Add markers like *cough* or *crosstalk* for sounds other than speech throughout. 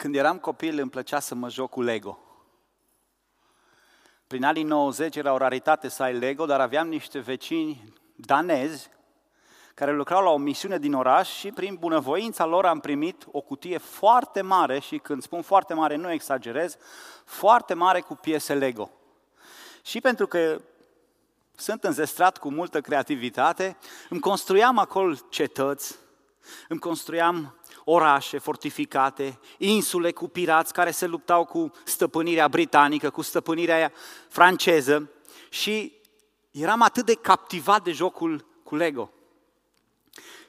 Când eram copil îmi plăcea să mă joc cu Lego. Prin anii 90 era o raritate să ai Lego, dar aveam niște vecini danezi care lucrau la o misiune din oraș și prin bunăvoința lor am primit o cutie foarte mare și când spun foarte mare nu exagerez, foarte mare cu piese Lego. Și pentru că sunt înzestrat cu multă creativitate, îmi construiam acolo cetăți, îmi construiam orașe fortificate, insule cu pirați care se luptau cu stăpânirea britanică, cu stăpânirea franceză și eram atât de captivat de jocul cu Lego.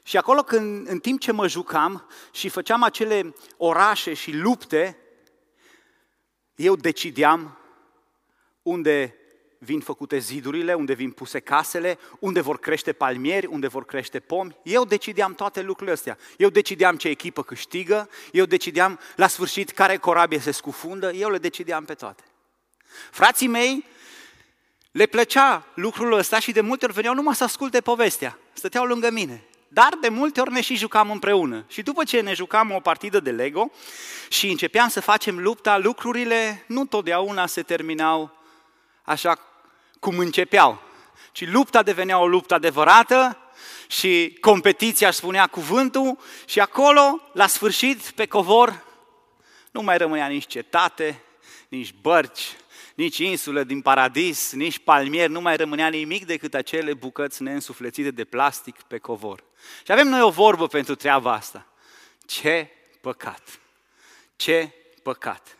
Și acolo, când, în timp ce mă jucam și făceam acele orașe și lupte, eu decideam unde vin făcute zidurile, unde vin puse casele, unde vor crește palmieri, unde vor crește pomi. Eu decideam toate lucrurile astea. Eu decideam ce echipă câștigă, eu decideam la sfârșit care corabie se scufundă, eu le decideam pe toate. Frații mei le plăcea lucrul ăsta și de multe ori veneau numai să asculte povestea. Stăteau lângă mine. Dar de multe ori ne și jucam împreună. Și după ce ne jucam o partidă de Lego și începeam să facem lupta, lucrurile nu totdeauna se terminau așa cum începeau, ci lupta devenea o luptă adevărată și competiția își spunea cuvântul și acolo, la sfârșit, pe covor, nu mai rămânea nici cetate, nici bărci, nici insulă din paradis, nici palmier, nu mai rămânea nimic decât acele bucăți neînsuflețite de plastic pe covor. Și avem noi o vorbă pentru treaba asta. Ce păcat! Ce păcat!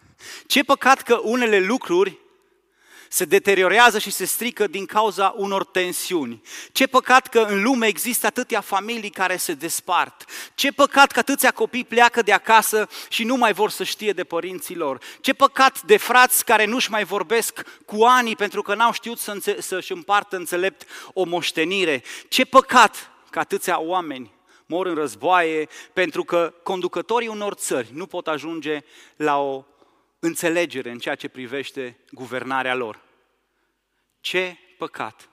Ce păcat că unele lucruri se deteriorează și se strică din cauza unor tensiuni. Ce păcat că în lume există atâtea familii care se despart. Ce păcat că atâția copii pleacă de acasă și nu mai vor să știe de părinții lor. Ce păcat de frați care nu-și mai vorbesc cu ani pentru că n-au știut să înțe- să-și împartă înțelept o moștenire. Ce păcat că atâția oameni mor în războaie pentru că conducătorii unor țări nu pot ajunge la o înțelegere în ceea ce privește guvernarea lor. Ce păcat!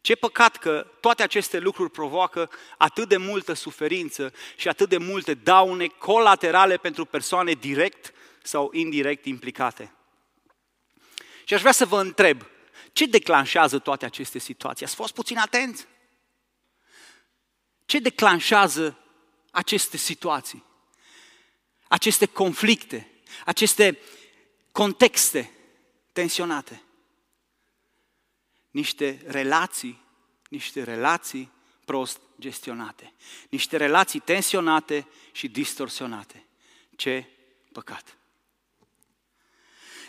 Ce păcat că toate aceste lucruri provoacă atât de multă suferință și atât de multe daune colaterale pentru persoane direct sau indirect implicate. Și aș vrea să vă întreb, ce declanșează toate aceste situații? Ați fost puțin atenți? Ce declanșează aceste situații? Aceste conflicte? Aceste contexte tensionate. Niște relații, niște relații prost gestionate. Niște relații tensionate și distorsionate. Ce păcat!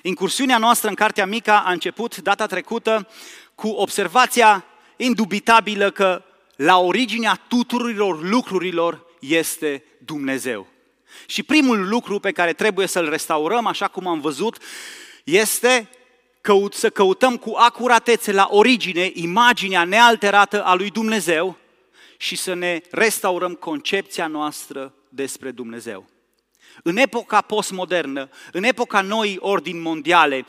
Incursiunea noastră în Cartea Mica a început data trecută cu observația indubitabilă că la originea tuturor lucrurilor este Dumnezeu. Și primul lucru pe care trebuie să-l restaurăm, așa cum am văzut, este căut, să căutăm cu acuratețe la origine imaginea nealterată a lui Dumnezeu și să ne restaurăm concepția noastră despre Dumnezeu. În epoca postmodernă, în epoca noii ordini mondiale,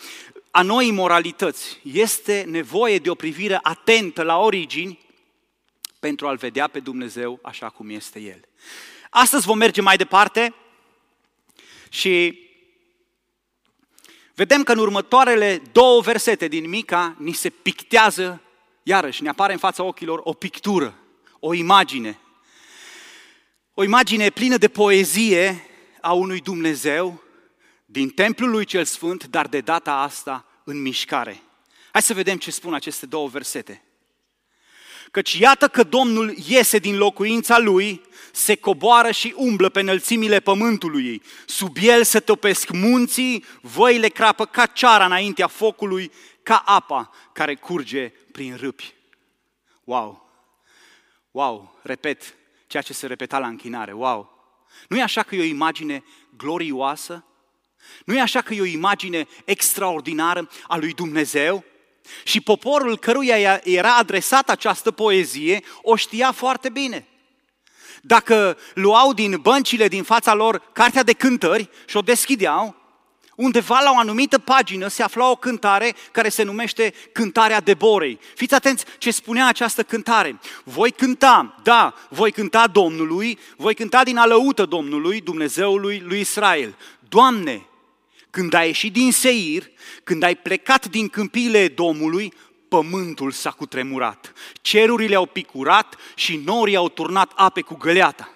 a noii moralități, este nevoie de o privire atentă la origini pentru a-L vedea pe Dumnezeu așa cum este El. Astăzi vom merge mai departe și vedem că în următoarele două versete din Mica ni se pictează, iarăși ne apare în fața ochilor o pictură, o imagine. O imagine plină de poezie a unui Dumnezeu din templul lui cel sfânt, dar de data asta în mișcare. Hai să vedem ce spun aceste două versete. Căci iată că Domnul iese din locuința lui, se coboară și umblă pe înălțimile pământului. Sub el se topesc munții, văile crapă ca ceara înaintea focului, ca apa care curge prin râpi. Wow! Wow! Repet ceea ce se repeta la închinare. Wow! Nu e așa că e o imagine glorioasă? Nu e așa că e o imagine extraordinară a lui Dumnezeu? Și poporul căruia era adresată această poezie o știa foarte bine. Dacă luau din băncile din fața lor cartea de cântări și o deschideau, undeva la o anumită pagină se afla o cântare care se numește Cântarea Deborei. Fiți atenți ce spunea această cântare. Voi cânta, da, voi cânta Domnului, voi cânta din alăută Domnului, Dumnezeului lui Israel. Doamne, când ai ieșit din Seir, când ai plecat din câmpiile Domnului, pământul s-a cutremurat. Cerurile au picurat și norii au turnat ape cu găleata.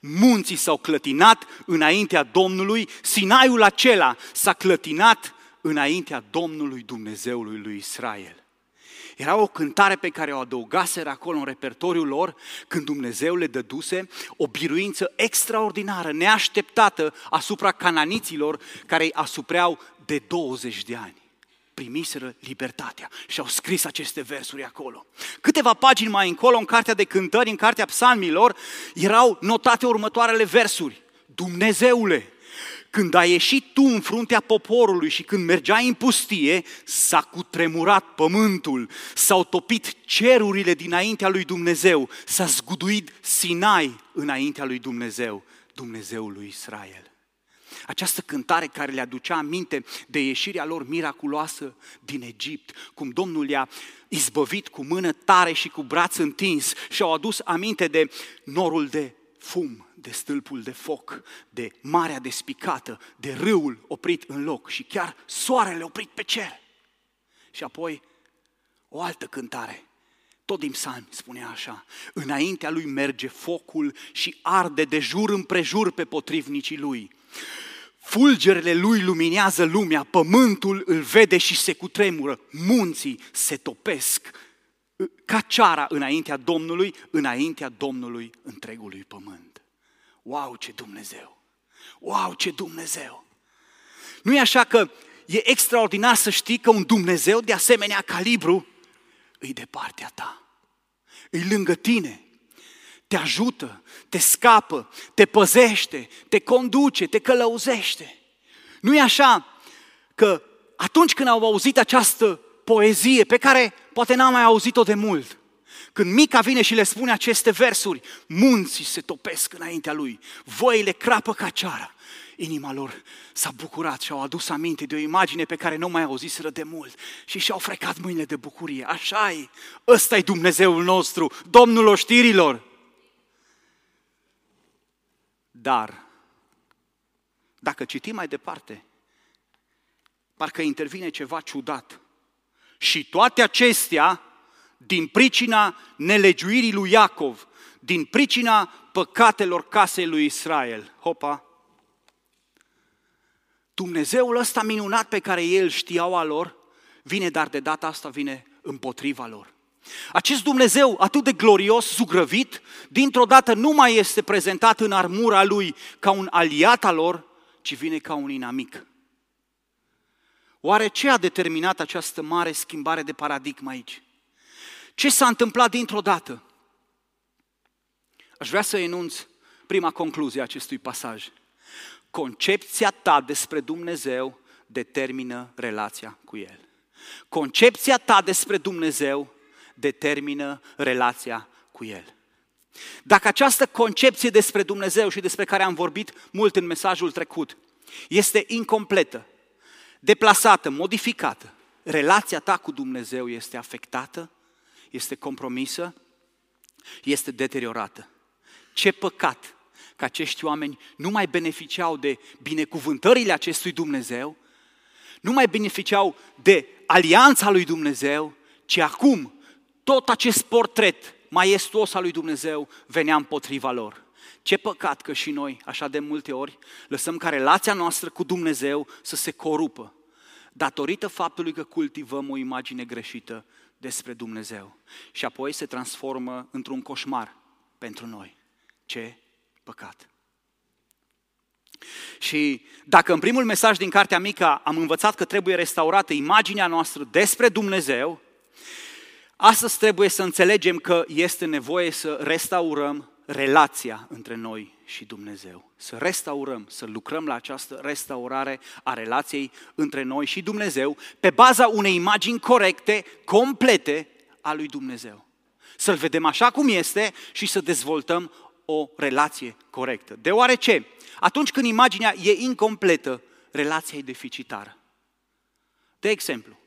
Munții s-au clătinat înaintea Domnului, Sinaiul acela s-a clătinat înaintea Domnului Dumnezeului lui Israel. Era o cântare pe care o adăugaseră acolo în repertoriul lor când Dumnezeu le dăduse o biruință extraordinară, neașteptată asupra cananiților care îi asupreau de 20 de ani primiseră libertatea și au scris aceste versuri acolo. Câteva pagini mai încolo, în cartea de cântări, în cartea psalmilor, erau notate următoarele versuri. Dumnezeule, când ai ieșit tu în fruntea poporului și când mergeai în pustie, s-a cutremurat pământul, s-au topit cerurile dinaintea lui Dumnezeu, s-a zguduit Sinai înaintea lui Dumnezeu, Dumnezeul lui Israel. Această cântare care le aducea aminte de ieșirea lor miraculoasă din Egipt, cum Domnul i-a izbăvit cu mână tare și cu braț întins și au adus aminte de norul de fum, de stâlpul de foc, de marea despicată, de râul oprit în loc și chiar soarele oprit pe cer. Și apoi o altă cântare, tot din psalm spunea așa, înaintea lui merge focul și arde de jur împrejur pe potrivnicii lui. Fulgerele lui luminează lumea, pământul îl vede și se cutremură, munții se topesc ca ceara înaintea Domnului, înaintea Domnului întregului pământ. Wow, ce Dumnezeu! Wow, ce Dumnezeu! Nu e așa că e extraordinar să știi că un Dumnezeu de asemenea calibru îi de partea ta, îi lângă tine, te ajută, te scapă, te păzește, te conduce, te călăuzește. Nu e așa că atunci când au auzit această poezie pe care poate n-am mai auzit-o de mult, când Mica vine și le spune aceste versuri, munții se topesc înaintea lui, voile crapă ca ceara. Inima lor s-a bucurat și au adus aminte de o imagine pe care nu mai auziseră de mult și și-au frecat mâinile de bucurie. așa e, ăsta e Dumnezeul nostru, Domnul oștirilor. Dar, dacă citim mai departe, parcă intervine ceva ciudat. Și toate acestea din pricina nelegiuirii lui Iacov, din pricina păcatelor casei lui Israel. Hopa! Dumnezeul ăsta minunat pe care el știau a lor, vine, dar de data asta vine împotriva lor. Acest Dumnezeu atât de glorios, zugrăvit, dintr-o dată nu mai este prezentat în armura lui ca un aliat al lor, ci vine ca un inamic. Oare ce a determinat această mare schimbare de paradigmă aici? Ce s-a întâmplat dintr-o dată? Aș vrea să enunț prima concluzie a acestui pasaj. Concepția ta despre Dumnezeu determină relația cu El. Concepția ta despre Dumnezeu determină relația cu El. Dacă această concepție despre Dumnezeu și despre care am vorbit mult în mesajul trecut este incompletă, deplasată, modificată, relația ta cu Dumnezeu este afectată, este compromisă, este deteriorată. Ce păcat că acești oameni nu mai beneficiau de binecuvântările acestui Dumnezeu, nu mai beneficiau de alianța lui Dumnezeu, ci acum tot acest portret maestuos al lui Dumnezeu venea împotriva lor. Ce păcat că și noi, așa de multe ori, lăsăm ca relația noastră cu Dumnezeu să se corupă, datorită faptului că cultivăm o imagine greșită despre Dumnezeu. Și apoi se transformă într-un coșmar pentru noi. Ce păcat! Și dacă în primul mesaj din Cartea Mică am învățat că trebuie restaurată imaginea noastră despre Dumnezeu, Astăzi trebuie să înțelegem că este nevoie să restaurăm relația între noi și Dumnezeu. Să restaurăm, să lucrăm la această restaurare a relației între noi și Dumnezeu pe baza unei imagini corecte, complete a lui Dumnezeu. Să-L vedem așa cum este și să dezvoltăm o relație corectă. Deoarece, atunci când imaginea e incompletă, relația e deficitară. De exemplu,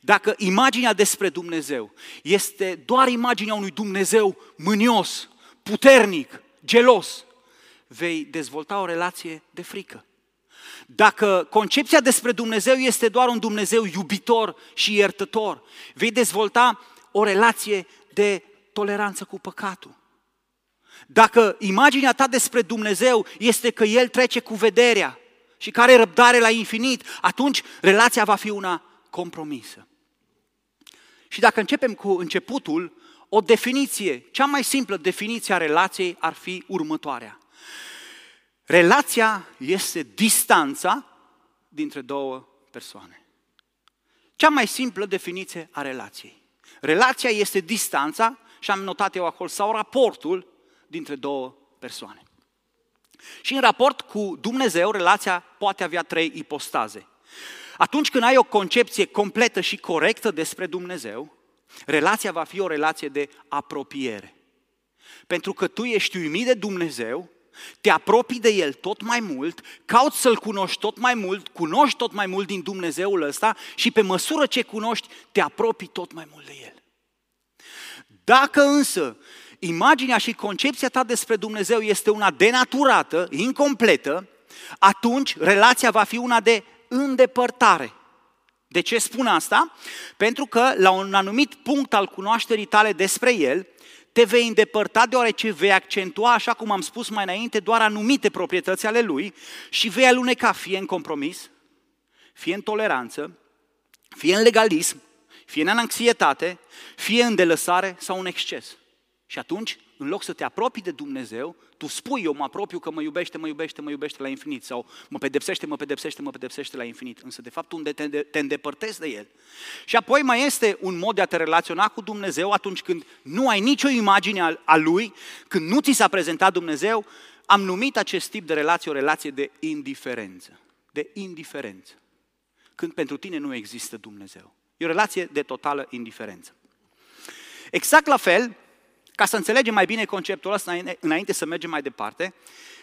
dacă imaginea despre Dumnezeu este doar imaginea unui Dumnezeu mânios, puternic, gelos, vei dezvolta o relație de frică. Dacă concepția despre Dumnezeu este doar un Dumnezeu iubitor și iertător, vei dezvolta o relație de toleranță cu păcatul. Dacă imaginea ta despre Dumnezeu este că El trece cu vederea și care răbdare la infinit, atunci relația va fi una compromisă. Și dacă începem cu începutul, o definiție, cea mai simplă definiție a relației ar fi următoarea. Relația este distanța dintre două persoane. Cea mai simplă definiție a relației. Relația este distanța, și am notat eu acolo, sau raportul dintre două persoane. Și în raport cu Dumnezeu, relația poate avea trei ipostaze. Atunci când ai o concepție completă și corectă despre Dumnezeu, relația va fi o relație de apropiere. Pentru că tu ești uimit de Dumnezeu, te apropii de El tot mai mult, cauți să-L cunoști tot mai mult, cunoști tot mai mult din Dumnezeul ăsta și pe măsură ce cunoști, te apropii tot mai mult de El. Dacă însă imaginea și concepția ta despre Dumnezeu este una denaturată, incompletă, atunci relația va fi una de îndepărtare. De ce spun asta? Pentru că la un anumit punct al cunoașterii tale despre El, te vei îndepărta deoarece vei accentua, așa cum am spus mai înainte, doar anumite proprietăți ale Lui și vei aluneca fie în compromis, fie în toleranță, fie în legalism, fie în anxietate, fie în delăsare sau în exces. Și atunci, în loc să te apropii de Dumnezeu, tu spui, eu mă apropiu că mă iubește, mă iubește, mă iubește la infinit, sau mă pedepsește, mă pedepsește, mă pedepsește la infinit. Însă, de fapt, unde te, te îndepărtezi de El. Și apoi mai este un mod de a te relaționa cu Dumnezeu atunci când nu ai nicio imagine a, a Lui, când nu ți s-a prezentat Dumnezeu, am numit acest tip de relație o relație de indiferență. De indiferență. Când pentru tine nu există Dumnezeu. E o relație de totală indiferență. Exact la fel, ca să înțelegem mai bine conceptul ăsta înainte să mergem mai departe,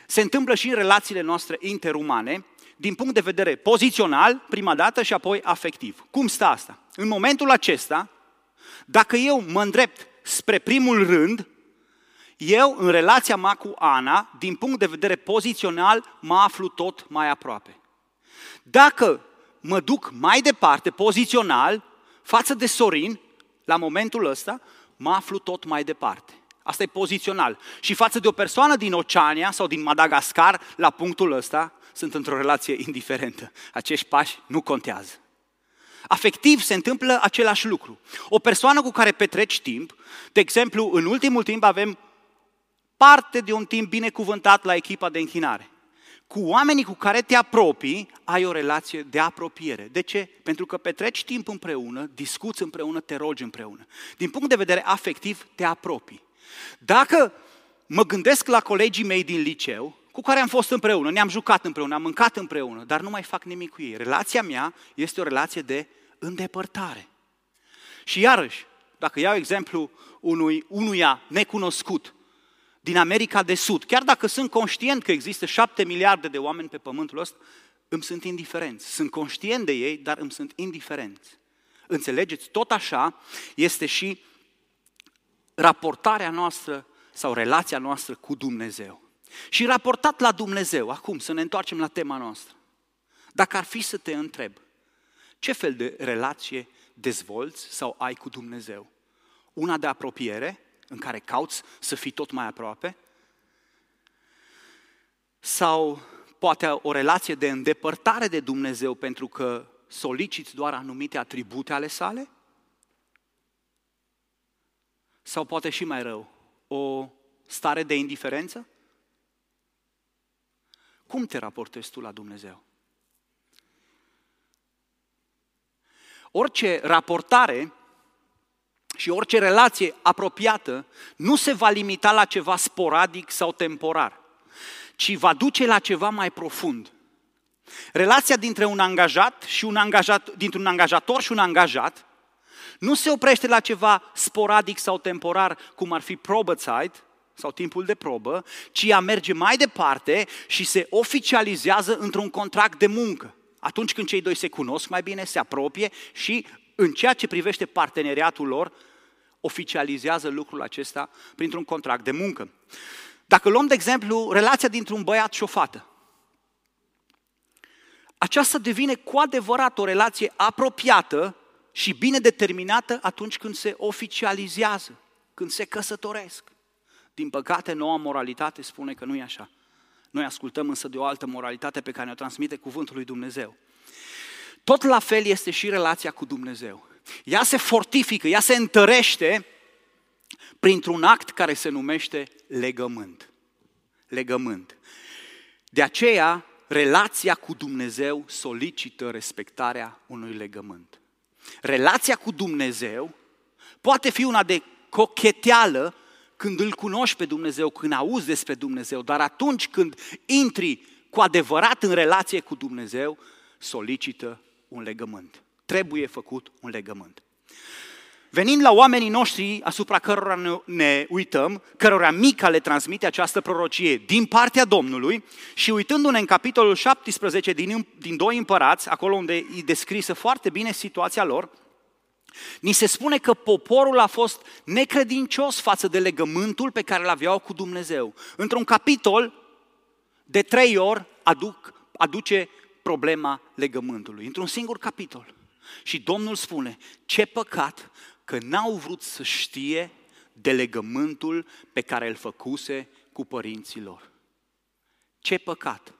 se întâmplă și în relațiile noastre interumane, din punct de vedere pozițional, prima dată, și apoi afectiv. Cum stă asta? În momentul acesta, dacă eu mă îndrept spre primul rând, eu, în relația mea cu Ana, din punct de vedere pozițional, mă aflu tot mai aproape. Dacă mă duc mai departe, pozițional, față de Sorin, la momentul ăsta, mă aflu tot mai departe. Asta e pozițional. Și față de o persoană din Oceania sau din Madagascar, la punctul ăsta, sunt într-o relație indiferentă. Acești pași nu contează. Afectiv se întâmplă același lucru. O persoană cu care petreci timp, de exemplu, în ultimul timp avem parte de un timp binecuvântat la echipa de închinare cu oamenii cu care te apropii, ai o relație de apropiere. De ce? Pentru că petreci timp împreună, discuți împreună, te rogi împreună. Din punct de vedere afectiv, te apropii. Dacă mă gândesc la colegii mei din liceu, cu care am fost împreună, ne-am jucat împreună, am mâncat împreună, dar nu mai fac nimic cu ei. Relația mea este o relație de îndepărtare. Și iarăși, dacă iau exemplu unui, unuia necunoscut, din America de Sud, chiar dacă sunt conștient că există șapte miliarde de oameni pe pământul ăsta, îmi sunt indiferenți. Sunt conștient de ei, dar îmi sunt indiferenți. Înțelegeți? Tot așa este și raportarea noastră sau relația noastră cu Dumnezeu. Și raportat la Dumnezeu, acum să ne întoarcem la tema noastră. Dacă ar fi să te întreb, ce fel de relație dezvolți sau ai cu Dumnezeu? Una de apropiere în care cauți să fii tot mai aproape? Sau poate o relație de îndepărtare de Dumnezeu pentru că soliciți doar anumite atribute ale sale? Sau poate și mai rău, o stare de indiferență? Cum te raportezi tu la Dumnezeu? Orice raportare și orice relație apropiată nu se va limita la ceva sporadic sau temporar, ci va duce la ceva mai profund. Relația dintre un angajat și un angajat, dintre un angajator și un angajat nu se oprește la ceva sporadic sau temporar, cum ar fi probățite sau timpul de probă, ci ea merge mai departe și se oficializează într-un contract de muncă. atunci când cei doi se cunosc mai bine, se apropie și în ceea ce privește parteneriatul lor, oficializează lucrul acesta printr-un contract de muncă. Dacă luăm, de exemplu, relația dintre un băiat și o fată, aceasta devine cu adevărat o relație apropiată și bine determinată atunci când se oficializează, când se căsătoresc. Din păcate, noua moralitate spune că nu e așa. Noi ascultăm însă de o altă moralitate pe care ne-o transmite cuvântul lui Dumnezeu. Tot la fel este și relația cu Dumnezeu. Ea se fortifică, ea se întărește printr-un act care se numește legământ. Legământ. De aceea, relația cu Dumnezeu solicită respectarea unui legământ. Relația cu Dumnezeu poate fi una de cocheteală când îl cunoști pe Dumnezeu, când auzi despre Dumnezeu, dar atunci când intri cu adevărat în relație cu Dumnezeu, solicită un legământ. Trebuie făcut un legământ. Venim la oamenii noștri asupra cărora ne uităm, cărora Mica le transmite această prorocie din partea Domnului și uitându-ne în capitolul 17 din, din Doi Împărați, acolo unde e descrisă foarte bine situația lor, Ni se spune că poporul a fost necredincios față de legământul pe care îl aveau cu Dumnezeu. Într-un capitol, de trei ori, aduc, aduce problema legământului. Într-un singur capitol. Și Domnul spune, ce păcat că n-au vrut să știe de legământul pe care îl făcuse cu părinții lor. Ce păcat!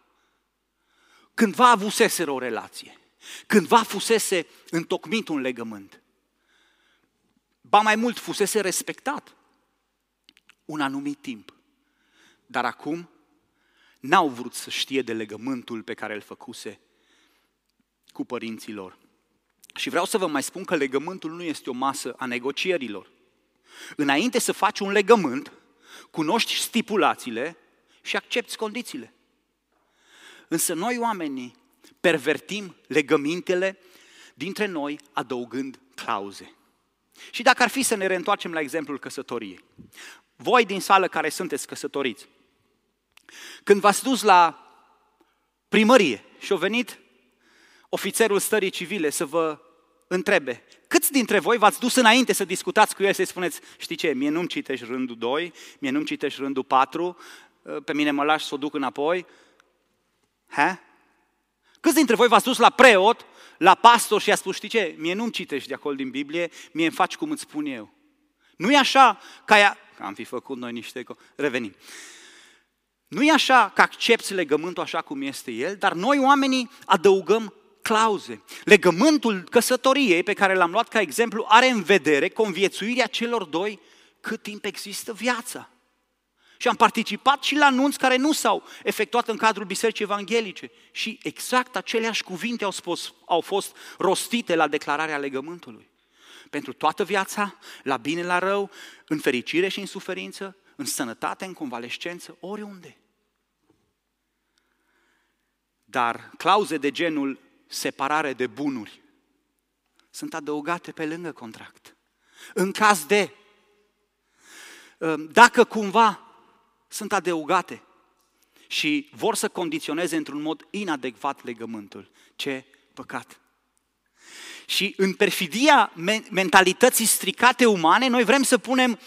Cândva avuseseră o relație, cândva fusese întocmit un legământ, ba mai mult fusese respectat un anumit timp. Dar acum n-au vrut să știe de legământul pe care îl făcuse cu părinții lor. Și vreau să vă mai spun că legământul nu este o masă a negocierilor. Înainte să faci un legământ, cunoști stipulațiile și accepti condițiile. Însă noi oamenii pervertim legămintele dintre noi adăugând clauze. Și dacă ar fi să ne reîntoarcem la exemplul căsătoriei. Voi din sală care sunteți căsătoriți, când v-ați dus la primărie și a venit ofițerul stării civile să vă întrebe, câți dintre voi v-ați dus înainte să discutați cu el să-i spuneți, știi ce, mie nu-mi citești rândul 2, mie nu-mi citești rândul 4, pe mine mă lași să o duc înapoi? Ha? Câți dintre voi v-ați dus la preot, la pastor și a spus, știi ce, mie nu-mi citești de acolo din Biblie, mie îmi faci cum îți spun eu. Nu e așa ca ea, că am fi făcut noi niște, revenim. Nu e așa că accepti legământul așa cum este el, dar noi oamenii adăugăm clauze. Legământul căsătoriei pe care l-am luat ca exemplu are în vedere conviețuirea celor doi cât timp există viața. Și am participat și la anunți care nu s-au efectuat în cadrul Bisericii Evanghelice. Și exact aceleași cuvinte au, spus, au fost rostite la declararea legământului. Pentru toată viața, la bine, la rău, în fericire și în suferință, în sănătate, în convalescență, oriunde. Dar clauze de genul separare de bunuri sunt adăugate pe lângă contract. În caz de, dacă cumva sunt adăugate și vor să condiționeze într-un mod inadecvat legământul. Ce păcat! Și în perfidia mentalității stricate umane, noi vrem să punem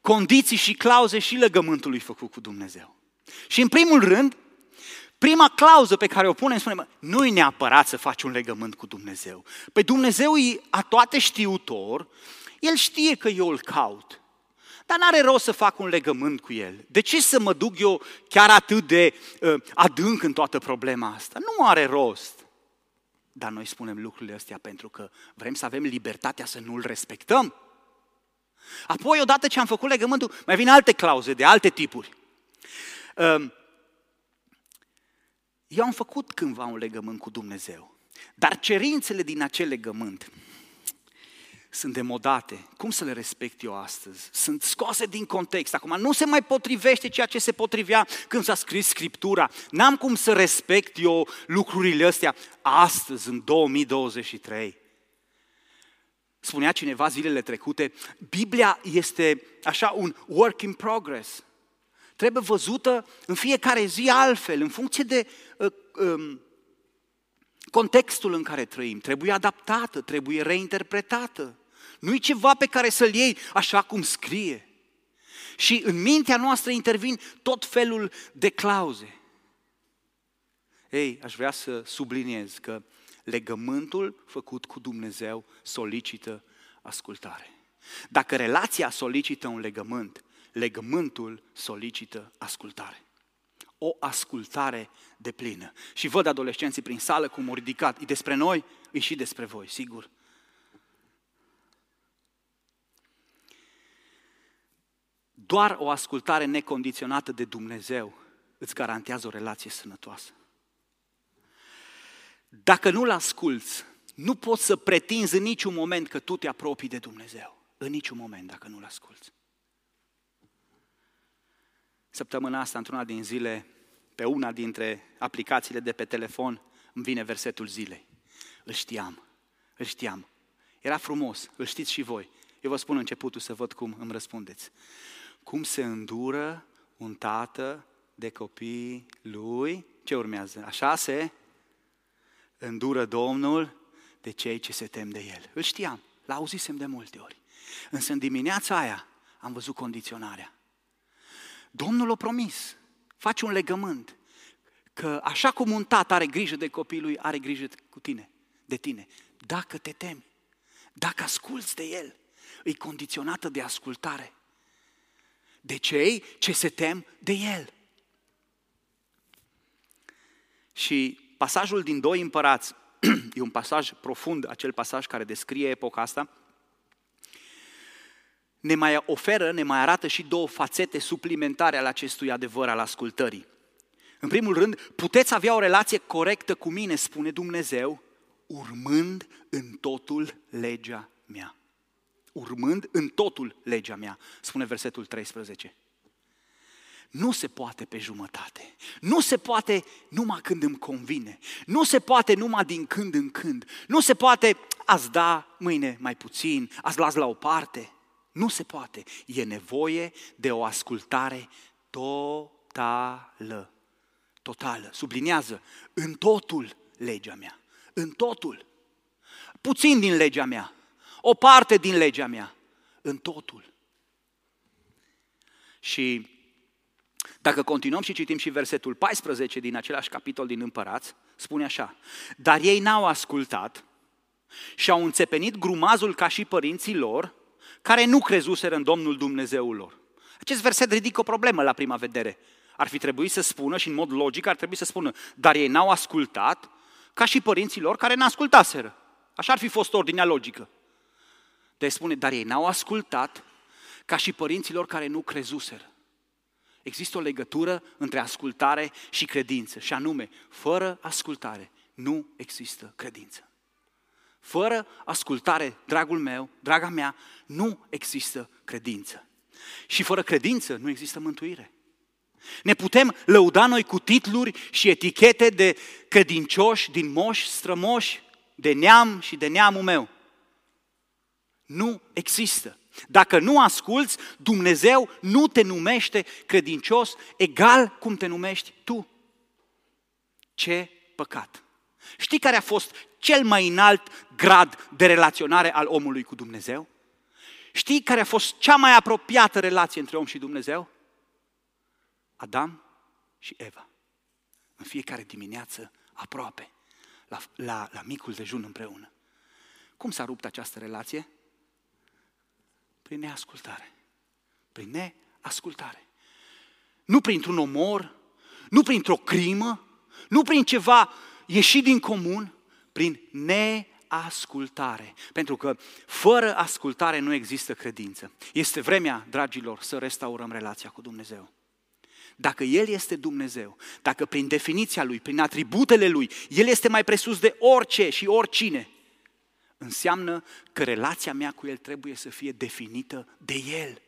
condiții și clauze și legământului făcut cu Dumnezeu. Și în primul rând, prima clauză pe care o punem spune, nu-i neapărat să faci un legământ cu Dumnezeu. Pe Dumnezeu e a toate știutor, El știe că eu îl caut. Dar n-are rost să fac un legământ cu el. De ce să mă duc eu chiar atât de uh, adânc în toată problema asta? Nu are rost. Dar noi spunem lucrurile astea pentru că vrem să avem libertatea să nu-l respectăm. Apoi, odată ce am făcut legământul, mai vin alte clauze de alte tipuri. Uh, eu am făcut cândva un legământ cu Dumnezeu, dar cerințele din acel legământ sunt demodate. Cum să le respect eu astăzi? Sunt scoase din context. Acum nu se mai potrivește ceea ce se potrivea când s-a scris Scriptura. N-am cum să respect eu lucrurile astea astăzi, în 2023. Spunea cineva zilele trecute, Biblia este așa un work in progress. Trebuie văzută în fiecare zi altfel, în funcție de uh, um, contextul în care trăim, trebuie adaptată, trebuie reinterpretată. Nu-i ceva pe care să-l iei așa cum scrie. Și în mintea noastră intervin tot felul de clauze. Ei, aș vrea să subliniez că legământul făcut cu Dumnezeu solicită ascultare. Dacă relația solicită un legământ, legământul solicită ascultare. O ascultare de plină. Și văd adolescenții prin sală cum au ridicat. E despre noi, e și despre voi, sigur. Doar o ascultare necondiționată de Dumnezeu îți garantează o relație sănătoasă. Dacă nu-L asculți, nu poți să pretinzi în niciun moment că tu te apropii de Dumnezeu. În niciun moment, dacă nu-L asculți. Săptămâna asta, într-una din zile, pe una dintre aplicațiile de pe telefon, îmi vine versetul zilei. Îl știam, îl știam. Era frumos, îl știți și voi. Eu vă spun începutul să văd cum îmi răspundeți. Cum se îndură un tată de copii lui? Ce urmează? Așa se îndură Domnul de cei ce se tem de El. Îl știam, l-auzisem de multe ori. Însă în dimineața aia am văzut condiționarea. Domnul a promis, face un legământ, că așa cum un tată are grijă de copilul lui, are grijă cu tine, de tine. Dacă te temi, dacă asculți de El, e condiționată de ascultare. De cei ce se tem de El. Și pasajul din Doi Împărați, *clears throat* e un pasaj profund, acel pasaj care descrie epoca asta, ne mai oferă, ne mai arată și două fațete suplimentare ale acestui adevăr al ascultării. În primul rând, puteți avea o relație corectă cu mine, spune Dumnezeu, urmând în totul legea mea. Urmând în totul legea mea, spune versetul 13. Nu se poate pe jumătate. Nu se poate numai când îmi convine. Nu se poate numai din când în când. Nu se poate azi da, mâine mai puțin, azi las la o parte. Nu se poate. E nevoie de o ascultare totală. Totală. Sublinează. În totul legea mea. În totul. Puțin din legea mea. O parte din legea mea. În totul. Și dacă continuăm și citim și versetul 14 din același capitol din Împărați, spune așa, dar ei n-au ascultat și au înțepenit grumazul ca și părinții lor, care nu crezuseră în Domnul Dumnezeul lor. Acest verset ridică o problemă la prima vedere. Ar fi trebuit să spună și în mod logic ar trebui să spună, dar ei n-au ascultat ca și părinții lor care n-ascultaseră. Așa ar fi fost ordinea logică. Deci spune, dar ei n-au ascultat ca și părinții lor care nu crezuseră. Există o legătură între ascultare și credință, și anume, fără ascultare nu există credință. Fără ascultare, dragul meu, draga mea, nu există credință. Și fără credință nu există mântuire. Ne putem lăuda noi cu titluri și etichete de credincioși, din moși, strămoși, de neam și de neamul meu. Nu există. Dacă nu asculți, Dumnezeu nu te numește credincios egal cum te numești tu. Ce păcat! Știi care a fost cel mai înalt grad de relaționare al omului cu Dumnezeu? Știi care a fost cea mai apropiată relație între om și Dumnezeu? Adam și Eva. În fiecare dimineață, aproape, la, la, la micul dejun împreună. Cum s-a rupt această relație? Prin neascultare. Prin neascultare. Nu printr-un omor, nu printr-o crimă, nu prin ceva ieșit din comun, prin neascultare. Pentru că fără ascultare nu există credință. Este vremea, dragilor, să restaurăm relația cu Dumnezeu. Dacă El este Dumnezeu, dacă prin definiția Lui, prin atributele Lui, El este mai presus de orice și oricine, înseamnă că relația mea cu El trebuie să fie definită de El,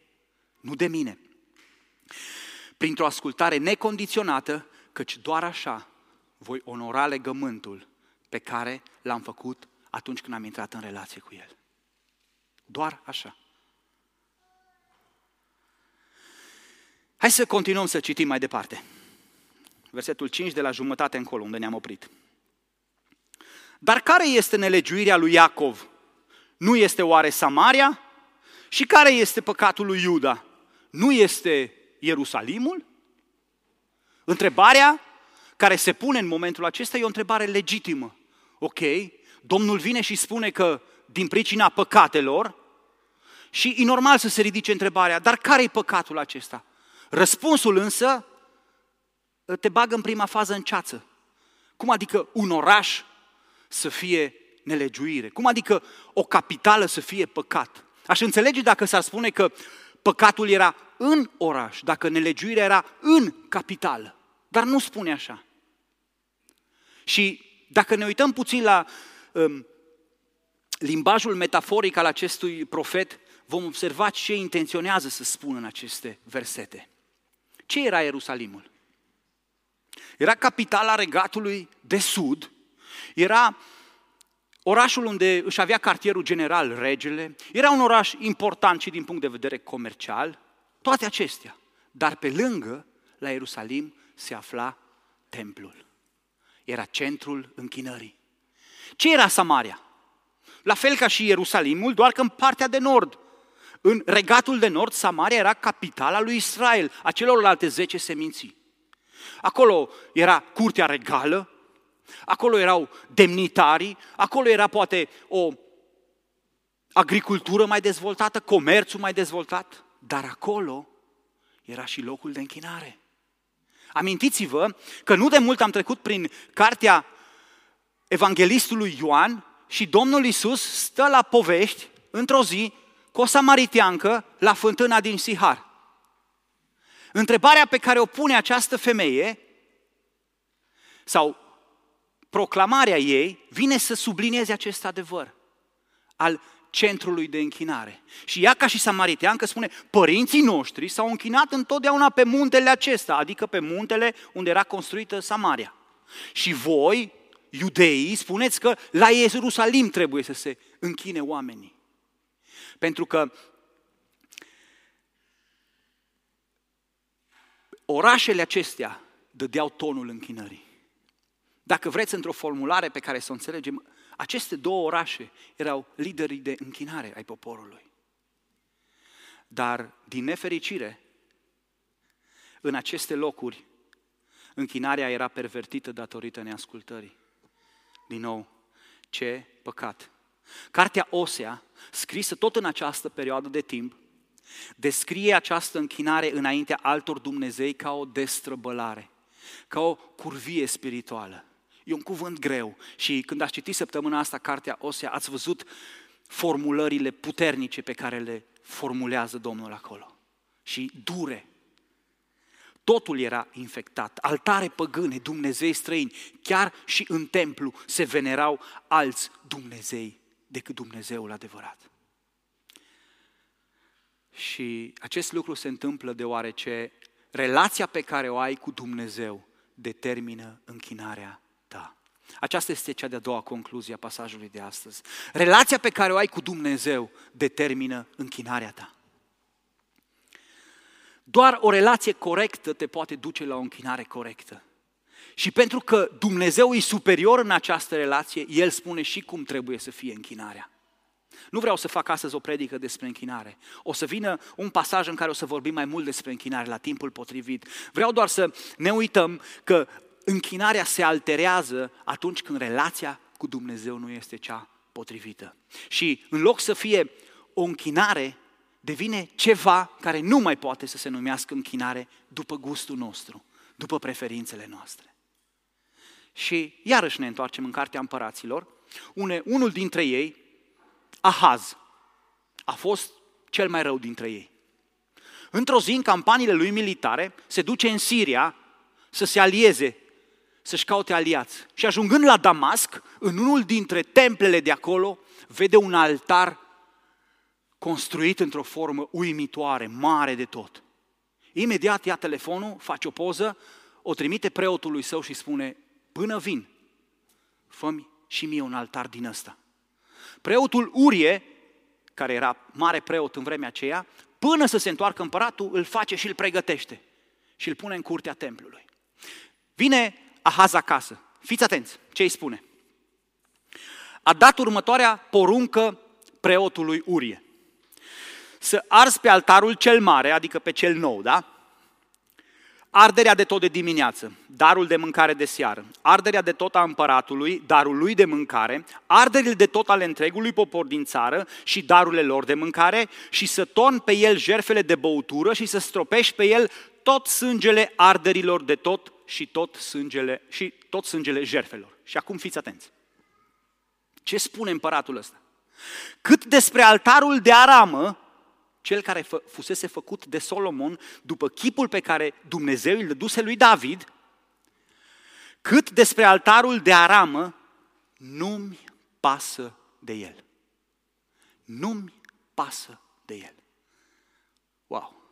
nu de mine. Printr-o ascultare necondiționată, căci doar așa voi onora legământul pe care l-am făcut atunci când am intrat în relație cu El. Doar așa. Hai să continuăm să citim mai departe. Versetul 5 de la jumătate încolo, unde ne-am oprit. Dar care este nelegiuirea lui Iacov? Nu este oare Samaria? Și care este păcatul lui Iuda? Nu este Ierusalimul? Întrebarea care se pune în momentul acesta e o întrebare legitimă. Ok, Domnul vine și spune că din pricina păcatelor, și e normal să se ridice întrebarea, dar care e păcatul acesta? Răspunsul însă te bagă în prima fază în ceață. Cum adică un oraș să fie nelegiuire? Cum adică o capitală să fie păcat? Aș înțelege dacă s-ar spune că păcatul era în oraș, dacă nelegiuirea era în capitală. Dar nu spune așa. Și dacă ne uităm puțin la um, limbajul metaforic al acestui profet, vom observa ce intenționează să spună în aceste versete. Ce era Ierusalimul? Era capitala regatului de sud, era orașul unde își avea cartierul general regele, era un oraș important și din punct de vedere comercial, toate acestea. Dar pe lângă, la Ierusalim, se afla templul. Era centrul închinării. Ce era Samaria? La fel ca și Ierusalimul, doar că în partea de nord. În regatul de nord, Samaria era capitala lui Israel, a celorlalte zece seminții. Acolo era curtea regală, acolo erau demnitarii, acolo era poate o agricultură mai dezvoltată, comerțul mai dezvoltat, dar acolo era și locul de închinare. Amintiți-vă că nu de mult am trecut prin cartea evanghelistului Ioan și Domnul Isus stă la povești într-o zi cu o samaritiancă la fântâna din Sihar. Întrebarea pe care o pune această femeie, sau proclamarea ei, vine să sublinieze acest adevăr al centrului de închinare. Și ea, ca și samariteancă, spune, părinții noștri s-au închinat întotdeauna pe muntele acesta, adică pe muntele unde era construită Samaria. Și voi, iudeii, spuneți că la Ierusalim trebuie să se închine oamenii. Pentru că orașele acestea dădeau tonul închinării. Dacă vreți, într-o formulare pe care să o înțelegem, aceste două orașe erau liderii de închinare ai poporului. Dar, din nefericire, în aceste locuri, închinarea era pervertită datorită neascultării. Din nou, ce păcat! Cartea Osea, scrisă tot în această perioadă de timp, descrie această închinare înaintea altor Dumnezei ca o destrăbălare, ca o curvie spirituală. E un cuvânt greu și când ați citit săptămâna asta cartea Osea, ați văzut formulările puternice pe care le formulează Domnul acolo. Și dure. Totul era infectat. Altare păgâne, Dumnezei străini. Chiar și în templu se venerau alți Dumnezei decât Dumnezeul adevărat. Și acest lucru se întâmplă deoarece relația pe care o ai cu Dumnezeu determină închinarea ta. Aceasta este cea de-a doua concluzie a pasajului de astăzi. Relația pe care o ai cu Dumnezeu determină închinarea ta. Doar o relație corectă te poate duce la o închinare corectă. Și pentru că Dumnezeu e superior în această relație, El spune și cum trebuie să fie închinarea. Nu vreau să fac astăzi o predică despre închinare. O să vină un pasaj în care o să vorbim mai mult despre închinare la timpul potrivit. Vreau doar să ne uităm că închinarea se alterează atunci când relația cu Dumnezeu nu este cea potrivită. Și în loc să fie o închinare, devine ceva care nu mai poate să se numească închinare după gustul nostru, după preferințele noastre. Și iarăși ne întoarcem în Cartea Împăraților, une, unul dintre ei, Ahaz, a fost cel mai rău dintre ei. Într-o zi, în campaniile lui militare, se duce în Siria să se alieze să-și caute aliați. Și ajungând la Damasc, în unul dintre templele de acolo, vede un altar construit într-o formă uimitoare, mare de tot. Imediat ia telefonul, face o poză, o trimite preotului său și spune, până vin, fă și mie un altar din ăsta. Preotul Urie, care era mare preot în vremea aceea, până să se întoarcă împăratul, îl face și îl pregătește și îl pune în curtea templului. Vine Ahaz acasă. Fiți atenți ce îi spune. a dat următoarea poruncă preotului Urie. Să arzi pe altarul cel mare, adică pe cel nou, da? arderea de tot de dimineață, darul de mâncare de seară, arderea de tot a împăratului, darul lui de mâncare, arderile de tot ale întregului popor din țară și darurile lor de mâncare și să torn pe el jerfele de băutură și să stropești pe el tot sângele arderilor de tot și tot sângele, și tot sângele jerfelor. Și acum fiți atenți. Ce spune împăratul ăsta? Cât despre altarul de aramă, cel care fă, fusese făcut de Solomon după chipul pe care Dumnezeu îl duse lui David, cât despre altarul de aramă, nu-mi pasă de el. Nu-mi pasă de el. Wow!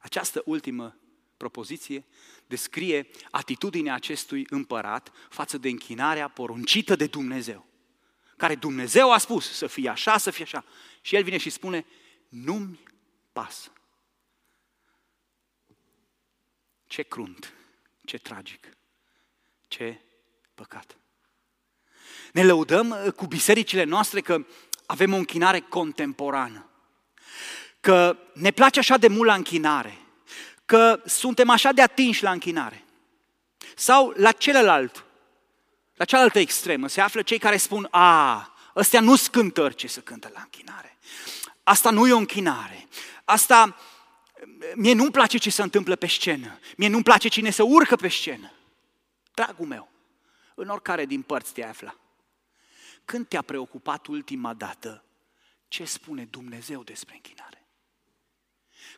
Această ultimă propoziție descrie atitudinea acestui împărat față de închinarea poruncită de Dumnezeu. Care Dumnezeu a spus să fie așa, să fie așa. Și el vine și spune, nu-mi pasă. Ce crunt, ce tragic, ce păcat. Ne lăudăm uh, cu bisericile noastre că avem o închinare contemporană, că ne place așa de mult la închinare, că suntem așa de atinși la închinare. Sau la celălalt, la cealaltă extremă, se află cei care spun, a, ăstea nu sunt cântări ce să cântă la închinare. Asta nu e o închinare. Asta, mie nu-mi place ce se întâmplă pe scenă. Mie nu-mi place cine se urcă pe scenă. Dragul meu, în oricare din părți te afla, când te-a preocupat ultima dată ce spune Dumnezeu despre închinare?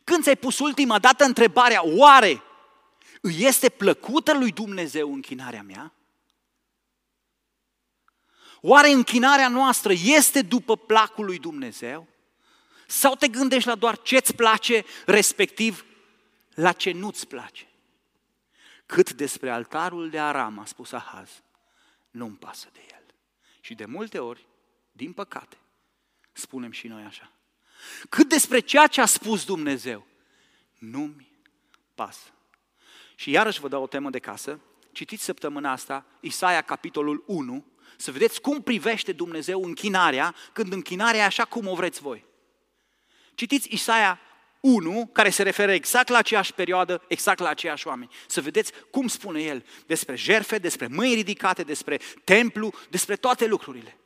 Când ți-ai pus ultima dată întrebarea, oare îi este plăcută lui Dumnezeu închinarea mea? Oare închinarea noastră este după placul lui Dumnezeu? Sau te gândești la doar ce-ți place, respectiv la ce nu-ți place? Cât despre altarul de Aram, a spus Ahaz, nu-mi pasă de el. Și de multe ori, din păcate, spunem și noi așa. Cât despre ceea ce a spus Dumnezeu, nu-mi pasă. Și iarăși vă dau o temă de casă, citiți săptămâna asta Isaia capitolul 1, să vedeți cum privește Dumnezeu închinarea, când închinarea e așa cum o vreți voi. Citiți Isaia 1, care se referă exact la aceeași perioadă, exact la aceiași oameni. Să vedeți cum spune el despre jerfe, despre mâini ridicate, despre templu, despre toate lucrurile.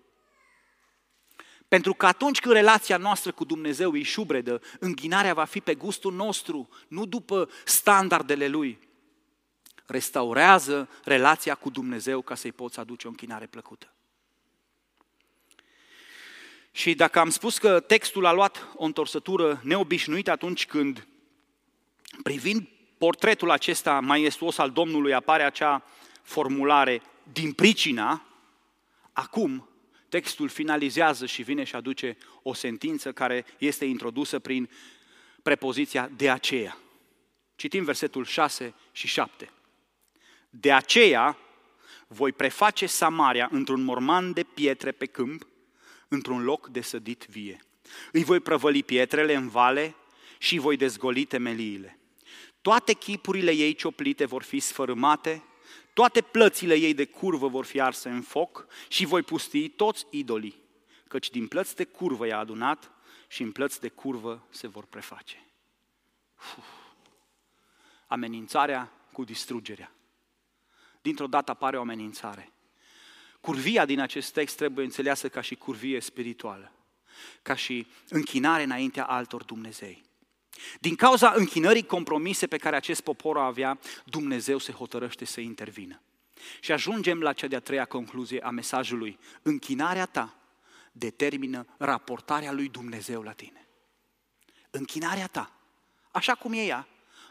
Pentru că atunci când relația noastră cu Dumnezeu e șubredă, închinarea va fi pe gustul nostru, nu după standardele Lui. Restaurează relația cu Dumnezeu ca să-i poți aduce o închinare plăcută. Și dacă am spus că textul a luat o întorsătură neobișnuită atunci când, privind portretul acesta maestuos al Domnului, apare acea formulare din pricina, acum textul finalizează și vine și aduce o sentință care este introdusă prin prepoziția de aceea. Citim versetul 6 și 7. De aceea voi preface Samaria într-un morman de pietre pe câmp, într-un loc de sădit vie. Îi voi prăvăli pietrele în vale și voi dezgoli temeliile. Toate chipurile ei cioplite vor fi sfărâmate, toate plățile ei de curvă vor fi arse în foc și voi pustii toți idolii, căci din plăți de curvă i-a adunat și în plăți de curvă se vor preface. Uf. Amenințarea cu distrugerea. Dintr-o dată apare o amenințare. Curvia din acest text trebuie înțeleasă ca și curvie spirituală, ca și închinare înaintea altor Dumnezei. Din cauza închinării compromise pe care acest popor o avea, Dumnezeu se hotărăște să intervină. Și ajungem la cea de-a treia concluzie a mesajului. Închinarea ta determină raportarea lui Dumnezeu la tine. Închinarea ta, așa cum e ea,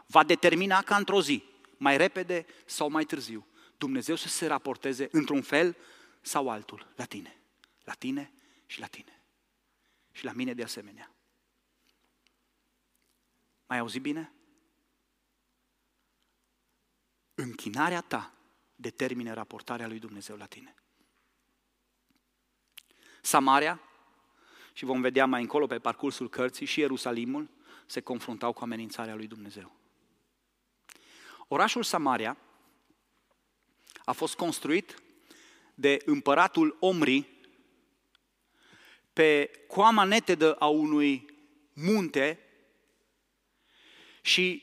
va determina ca într-o zi, mai repede sau mai târziu, Dumnezeu să se raporteze într-un fel sau altul la tine. La tine și la tine. Și la mine de asemenea. Mai auzi bine? Închinarea ta determine raportarea lui Dumnezeu la tine. Samaria, și vom vedea mai încolo pe parcursul cărții, și Ierusalimul se confruntau cu amenințarea lui Dumnezeu. Orașul Samaria a fost construit de împăratul Omri pe coama netedă a unui munte și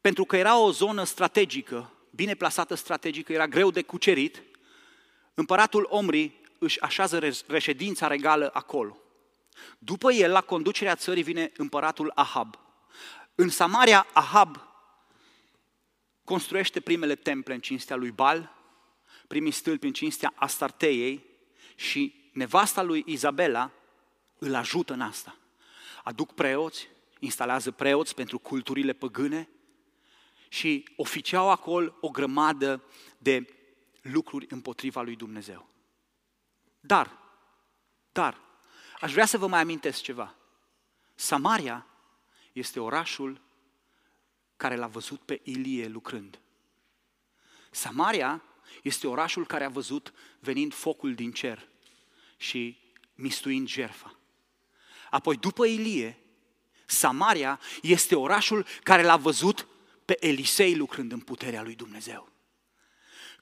pentru că era o zonă strategică, bine plasată strategică, era greu de cucerit, împăratul Omri își așează reședința regală acolo. După el, la conducerea țării, vine împăratul Ahab. În Samaria, Ahab construiește primele temple în cinstea lui Bal, primii stâlpi în cinstea Astarteiei și nevasta lui Izabela îl ajută în asta. Aduc preoți, instalează preoți pentru culturile păgâne și oficiau acolo o grămadă de lucruri împotriva lui Dumnezeu. Dar, dar, aș vrea să vă mai amintesc ceva. Samaria este orașul care l-a văzut pe Ilie lucrând. Samaria este orașul care a văzut venind focul din cer și mistuind jerfa. Apoi, după Ilie, Samaria este orașul care l-a văzut pe Elisei lucrând în puterea lui Dumnezeu.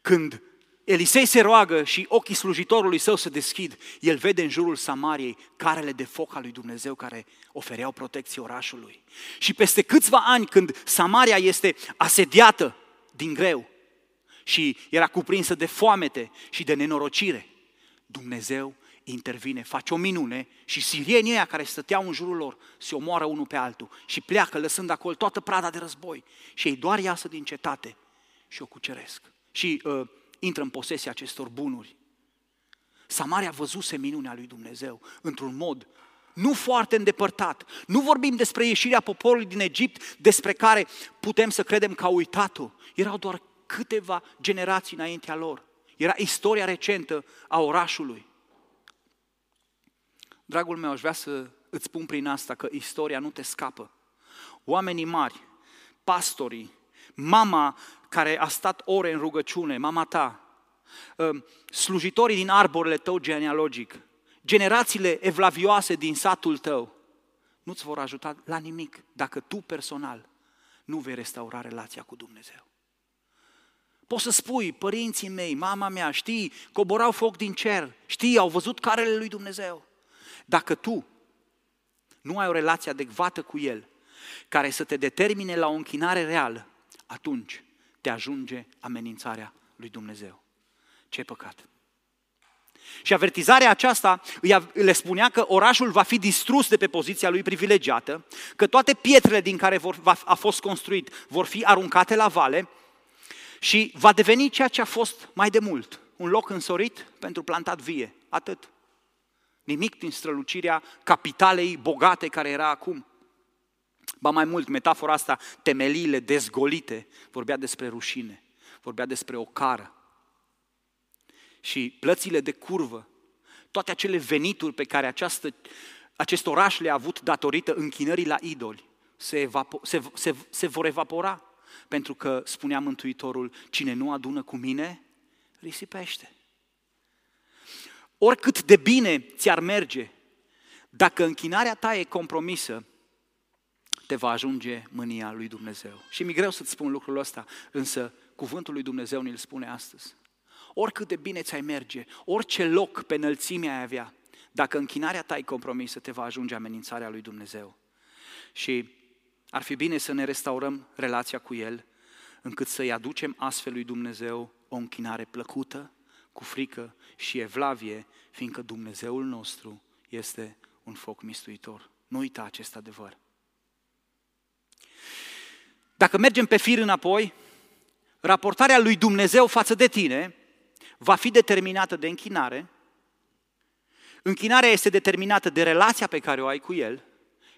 Când Elisei se roagă și ochii slujitorului său se deschid, el vede în jurul Samariei carele de foc al lui Dumnezeu care ofereau protecție orașului. Și peste câțiva ani, când Samaria este asediată din greu și era cuprinsă de foamete și de nenorocire, Dumnezeu intervine, face o minune și sirienii ăia care stăteau în jurul lor se omoară unul pe altul și pleacă lăsând acolo toată prada de război și ei doar iasă din cetate și o cuceresc și uh, intră în posesia acestor bunuri. Samaria văzuse minunea lui Dumnezeu într-un mod nu foarte îndepărtat. Nu vorbim despre ieșirea poporului din Egipt, despre care putem să credem că au uitat-o. Erau doar câteva generații înaintea lor. Era istoria recentă a orașului. Dragul meu, aș vrea să îți spun prin asta că istoria nu te scapă. Oamenii mari, pastorii, mama care a stat ore în rugăciune, mama ta, ă, slujitorii din arborele tău genealogic, generațiile evlavioase din satul tău, nu-ți vor ajuta la nimic dacă tu personal nu vei restaura relația cu Dumnezeu. Poți să spui, părinții mei, mama mea, știi, coborau foc din cer, știi, au văzut carele lui Dumnezeu. Dacă tu nu ai o relație adecvată cu El, care să te determine la o închinare reală, atunci te ajunge amenințarea lui Dumnezeu. Ce păcat! Și avertizarea aceasta le spunea că orașul va fi distrus de pe poziția lui privilegiată, că toate pietrele din care vor, va, a fost construit vor fi aruncate la vale și va deveni ceea ce a fost mai de mult, un loc însorit pentru plantat vie. Atât. Nimic din strălucirea capitalei bogate care era acum. Ba mai mult, metafora asta, temeliile dezgolite, vorbea despre rușine, vorbea despre o cară. Și plățile de curvă, toate acele venituri pe care această, acest oraș le-a avut datorită închinării la idoli, se, evapo- se, se, se vor evapora. Pentru că, spunea Mântuitorul, cine nu adună cu mine, risipește. Oricât de bine ți-ar merge, dacă închinarea ta e compromisă, te va ajunge mânia lui Dumnezeu. Și mi greu să-ți spun lucrul ăsta, însă cuvântul lui Dumnezeu ne-l spune astăzi. Oricât de bine ți-ai merge, orice loc pe înălțime ai avea, dacă închinarea ta e compromisă, te va ajunge amenințarea lui Dumnezeu. Și ar fi bine să ne restaurăm relația cu El, încât să-i aducem astfel lui Dumnezeu o închinare plăcută, cu frică și evlavie, fiindcă Dumnezeul nostru este un foc mistuitor. Nu uita acest adevăr. Dacă mergem pe fir înapoi, raportarea lui Dumnezeu față de tine va fi determinată de închinare. Închinarea este determinată de relația pe care o ai cu El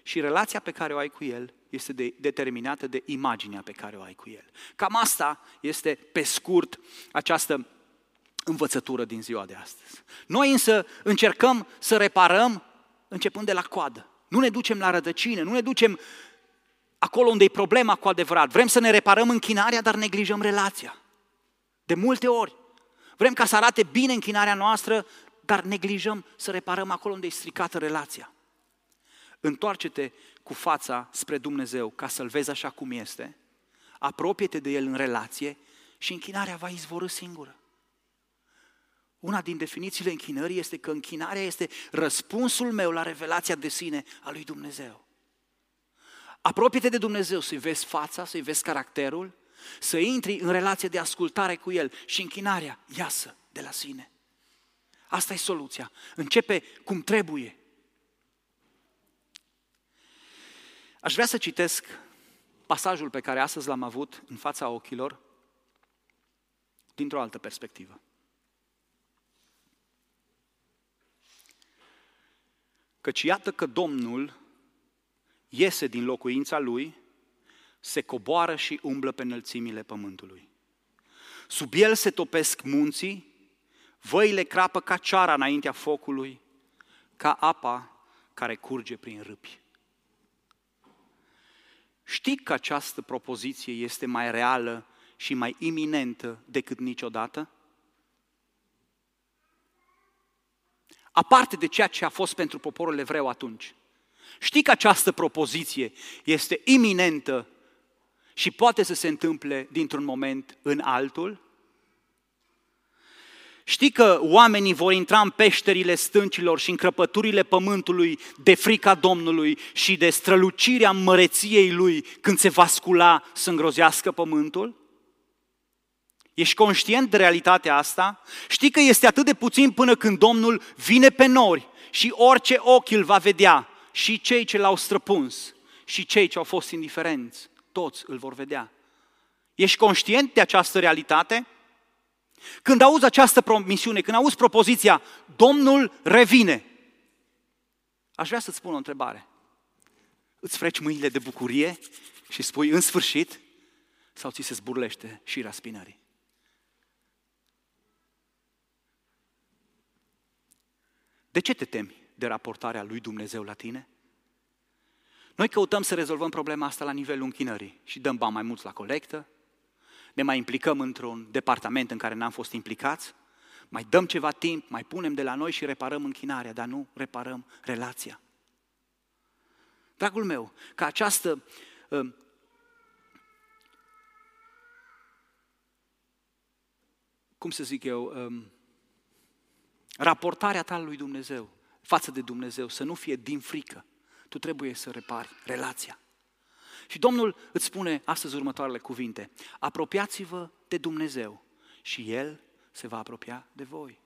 și relația pe care o ai cu El este de, determinată de imaginea pe care o ai cu El. Cam asta este, pe scurt, această învățătură din ziua de astăzi. Noi însă încercăm să reparăm începând de la coadă. Nu ne ducem la rădăcină, nu ne ducem acolo unde e problema cu adevărat. Vrem să ne reparăm închinarea, dar neglijăm relația. De multe ori. Vrem ca să arate bine închinarea noastră, dar neglijăm să reparăm acolo unde e stricată relația. Întoarce-te cu fața spre Dumnezeu ca să-L vezi așa cum este, apropie-te de El în relație și închinarea va izvorâ singură. Una din definițiile închinării este că închinarea este răspunsul meu la revelația de sine a lui Dumnezeu. Apropie-te de Dumnezeu să-i vezi fața, să-i vezi caracterul, să intri în relație de ascultare cu El și închinarea iasă de la sine. Asta e soluția. Începe cum trebuie. Aș vrea să citesc pasajul pe care astăzi l-am avut în fața ochilor dintr-o altă perspectivă. Căci iată că Domnul iese din locuința lui, se coboară și umblă pe înălțimile pământului. Sub el se topesc munții, văile crapă ca ceara înaintea focului, ca apa care curge prin râpi. Știi că această propoziție este mai reală și mai iminentă decât niciodată? Aparte de ceea ce a fost pentru poporul evreu atunci. Știi că această propoziție este iminentă și poate să se întâmple dintr-un moment în altul? Știi că oamenii vor intra în peșterile stâncilor și în crăpăturile pământului de frica Domnului și de strălucirea măreției Lui când se va scula să îngrozească pământul? Ești conștient de realitatea asta? Știi că este atât de puțin până când Domnul vine pe nori și orice ochi îl va vedea, și cei ce l-au străpuns, și cei ce au fost indiferenți, toți îl vor vedea. Ești conștient de această realitate? Când auzi această promisiune, când auzi propoziția, Domnul revine, aș vrea să-ți spun o întrebare. Îți freci mâinile de bucurie și spui în sfârșit sau ți se zburlește și raspinării? De ce te temi de raportarea lui Dumnezeu la tine? Noi căutăm să rezolvăm problema asta la nivelul închinării și dăm bani mai mulți la colectă, ne mai implicăm într-un departament în care n-am fost implicați, mai dăm ceva timp, mai punem de la noi și reparăm închinarea, dar nu reparăm relația. Dragul meu, ca această uh, cum să zic eu, um, raportarea ta lui Dumnezeu, față de Dumnezeu, să nu fie din frică. Tu trebuie să repari relația. Și Domnul îți spune astăzi următoarele cuvinte. Apropiați-vă de Dumnezeu și El se va apropia de voi.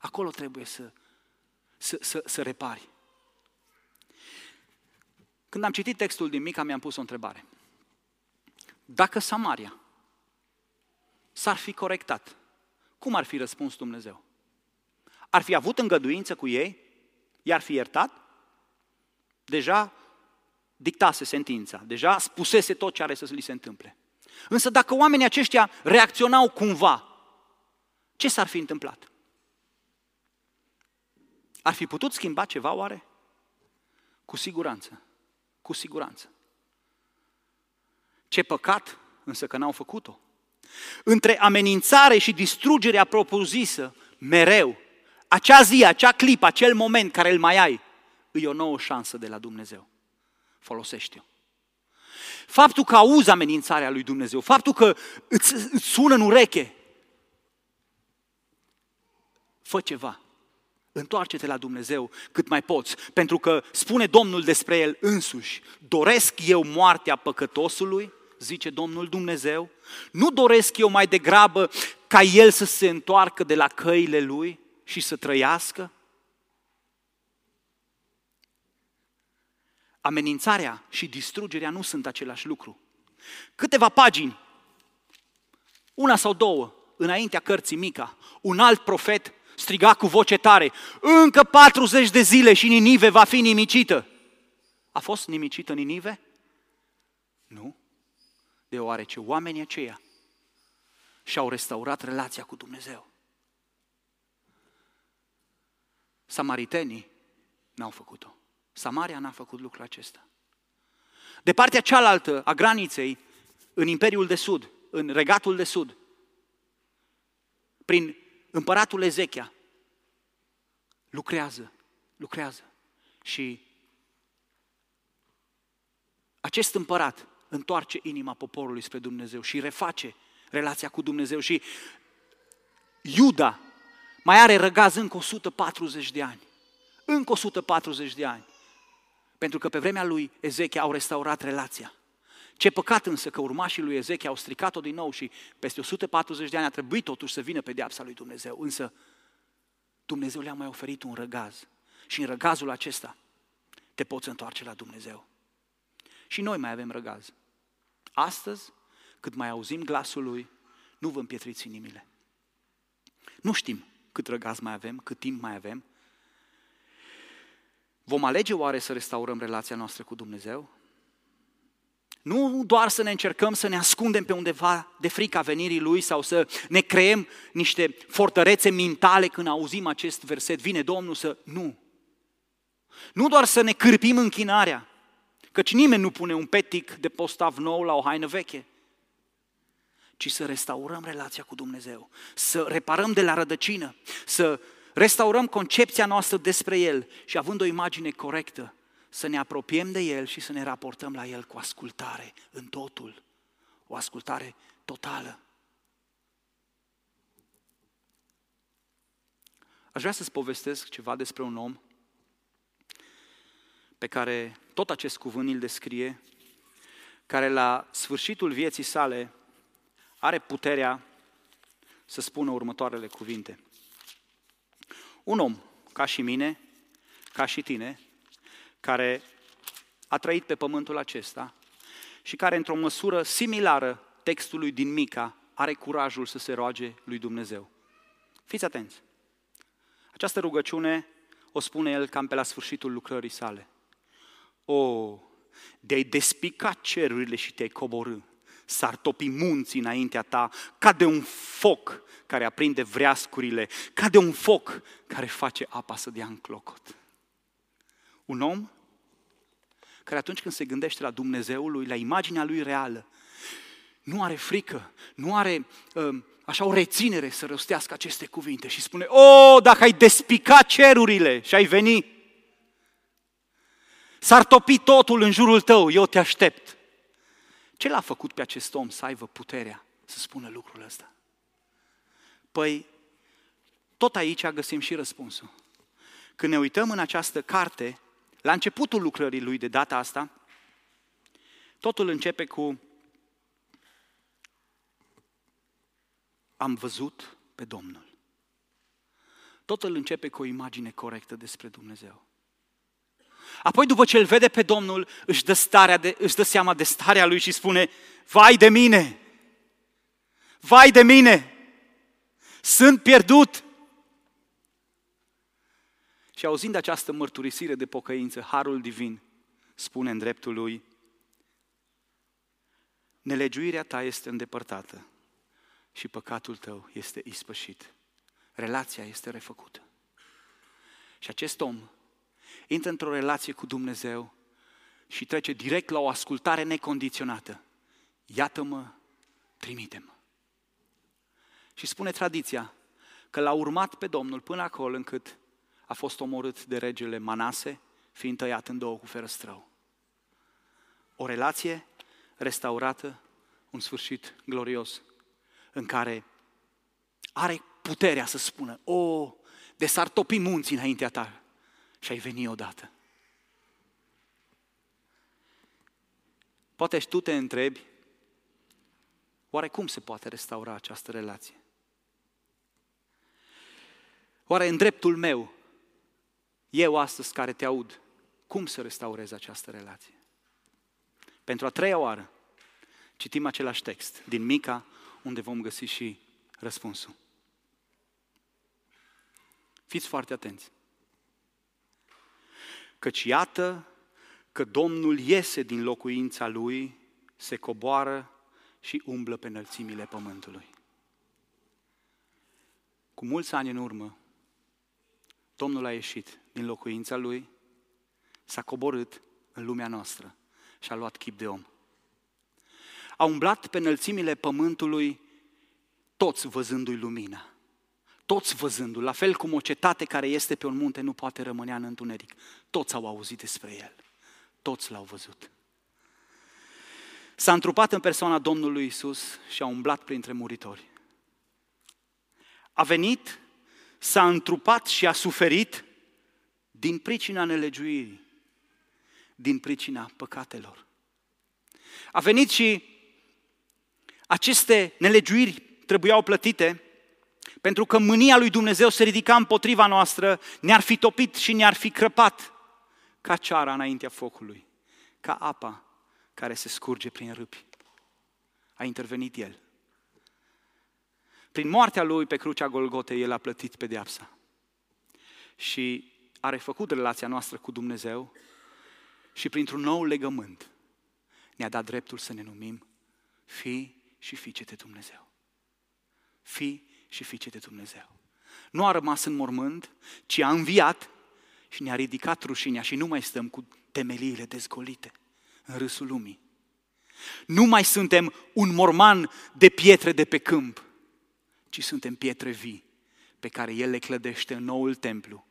Acolo trebuie să, să, să, să repari. Când am citit textul din Mica, mi-am pus o întrebare. Dacă Samaria s-ar fi corectat, cum ar fi răspuns Dumnezeu? Ar fi avut îngăduință cu ei? I-ar fi iertat? Deja dictase sentința, deja spusese tot ce are să li se întâmple. Însă dacă oamenii aceștia reacționau cumva, ce s-ar fi întâmplat? Ar fi putut schimba ceva oare? Cu siguranță. Cu siguranță. Ce păcat, însă că n-au făcut-o. Între amenințare și distrugerea propusă, mereu, acea zi, acea clipă, acel moment care îl mai ai, e o nouă șansă de la Dumnezeu. Folosește-o. Faptul că auzi amenințarea lui Dumnezeu, faptul că îți, îți sună în ureche, fă ceva. Întoarce-te la Dumnezeu cât mai poți, pentru că spune Domnul despre el însuși, doresc eu moartea păcătosului, zice Domnul Dumnezeu, nu doresc eu mai degrabă ca el să se întoarcă de la căile lui și să trăiască? Amenințarea și distrugerea nu sunt același lucru. Câteva pagini, una sau două, înaintea cărții Mica, un alt profet striga cu voce tare, încă 40 de zile și Ninive va fi nimicită. A fost nimicită Ninive? Nu. Deoarece oamenii aceia și-au restaurat relația cu Dumnezeu. Samaritenii n-au făcut-o. Samaria n-a făcut lucrul acesta. De partea cealaltă a graniței, în Imperiul de Sud, în Regatul de Sud, prin împăratul Ezechia, lucrează, lucrează. Și acest împărat întoarce inima poporului spre Dumnezeu și reface relația cu Dumnezeu și Iuda mai are răgaz încă 140 de ani. Încă 140 de ani. Pentru că pe vremea lui Ezechia au restaurat relația. Ce păcat însă că urmașii lui Ezechia au stricat-o din nou și peste 140 de ani a trebuit totuși să vină pedeapsa lui Dumnezeu. Însă Dumnezeu le-a mai oferit un răgaz. Și în răgazul acesta te poți întoarce la Dumnezeu. Și noi mai avem răgaz. Astăzi, cât mai auzim glasul Lui, nu vă împietriți inimile. Nu știm cât răgaz mai avem, cât timp mai avem. Vom alege oare să restaurăm relația noastră cu Dumnezeu? Nu doar să ne încercăm să ne ascundem pe undeva de frica venirii Lui sau să ne creăm niște fortărețe mentale când auzim acest verset, vine Domnul să... Nu. Nu doar să ne cârpim închinarea, căci nimeni nu pune un petic de postav nou la o haină veche, ci să restaurăm relația cu Dumnezeu, să reparăm de la rădăcină, să restaurăm concepția noastră despre El și având o imagine corectă, să ne apropiem de El și să ne raportăm la El cu ascultare în totul, o ascultare totală. Aș vrea să-ți povestesc ceva despre un om pe care tot acest cuvânt îl descrie, care la sfârșitul vieții sale are puterea să spună următoarele cuvinte. Un om, ca și mine, ca și tine, care a trăit pe pământul acesta și care, într-o măsură similară textului din Mica, are curajul să se roage lui Dumnezeu. Fiți atenți! Această rugăciune o spune el cam pe la sfârșitul lucrării sale. O, de-ai despica cerurile și te-ai coborâ, s-ar topi munții înaintea ta, ca de un foc care aprinde vreascurile, ca de un foc care face apa să dea în clocot. Un om care atunci când se gândește la Dumnezeul lui, la imaginea lui reală, nu are frică, nu are uh, așa o reținere să răstească aceste cuvinte și spune, o, dacă ai despica cerurile și ai veni, s-ar topi totul în jurul tău, eu te aștept. Ce l-a făcut pe acest om să aibă puterea să spună lucrul ăsta? Păi, tot aici găsim și răspunsul. Când ne uităm în această carte, la începutul lucrării lui de data asta, totul începe cu am văzut pe Domnul. Totul începe cu o imagine corectă despre Dumnezeu. Apoi, după ce îl vede pe Domnul, își dă, starea de, își dă seama de starea lui și spune, vai de mine, vai de mine, sunt pierdut. Și auzind această mărturisire de pocăință, Harul Divin spune în dreptul lui, nelegiuirea ta este îndepărtată și păcatul tău este ispășit. Relația este refăcută. Și acest om intră într-o relație cu Dumnezeu și trece direct la o ascultare necondiționată. Iată-mă, trimite-mă. Și spune tradiția că l-a urmat pe Domnul până acolo încât a fost omorât de regele Manase, fiind tăiat în două cu ferăstrău. O relație restaurată, un sfârșit glorios, în care are puterea să spună, o, de s-ar topi munții înaintea ta și ai veni odată. Poate și tu te întrebi, oare cum se poate restaura această relație? Oare în dreptul meu eu astăzi care te aud, cum să restaurez această relație? Pentru a treia oară, citim același text din Mica, unde vom găsi și răspunsul. Fiți foarte atenți. Căci iată că Domnul iese din locuința lui, se coboară și umblă pe înălțimile pământului. Cu mulți ani în urmă, Domnul a ieșit din locuința lui, s-a coborât în lumea noastră și a luat chip de om. A umblat pe înălțimile pământului toți văzându-i lumina. Toți văzându-l, la fel cum o cetate care este pe un munte nu poate rămânea în întuneric. Toți au auzit despre el. Toți l-au văzut. S-a întrupat în persoana Domnului Isus și a umblat printre muritori. A venit s-a întrupat și a suferit din pricina nelegiuirii, din pricina păcatelor. A venit și aceste nelegiuiri trebuiau plătite pentru că mânia lui Dumnezeu se ridica împotriva noastră, ne-ar fi topit și ne-ar fi crăpat ca ceara înaintea focului, ca apa care se scurge prin râpi. A intervenit El. Prin moartea Lui pe crucea Golgotei, El a plătit pedeapsa. Și a refăcut relația noastră cu Dumnezeu și printr-un nou legământ ne-a dat dreptul să ne numim fi și fiice de Dumnezeu. Fi și fiice de Dumnezeu. Nu a rămas în mormânt, ci a înviat și ne-a ridicat rușinea și nu mai stăm cu temeliile dezgolite în râsul lumii. Nu mai suntem un morman de pietre de pe câmp, ci suntem pietre vii pe care El le clădește în noul templu,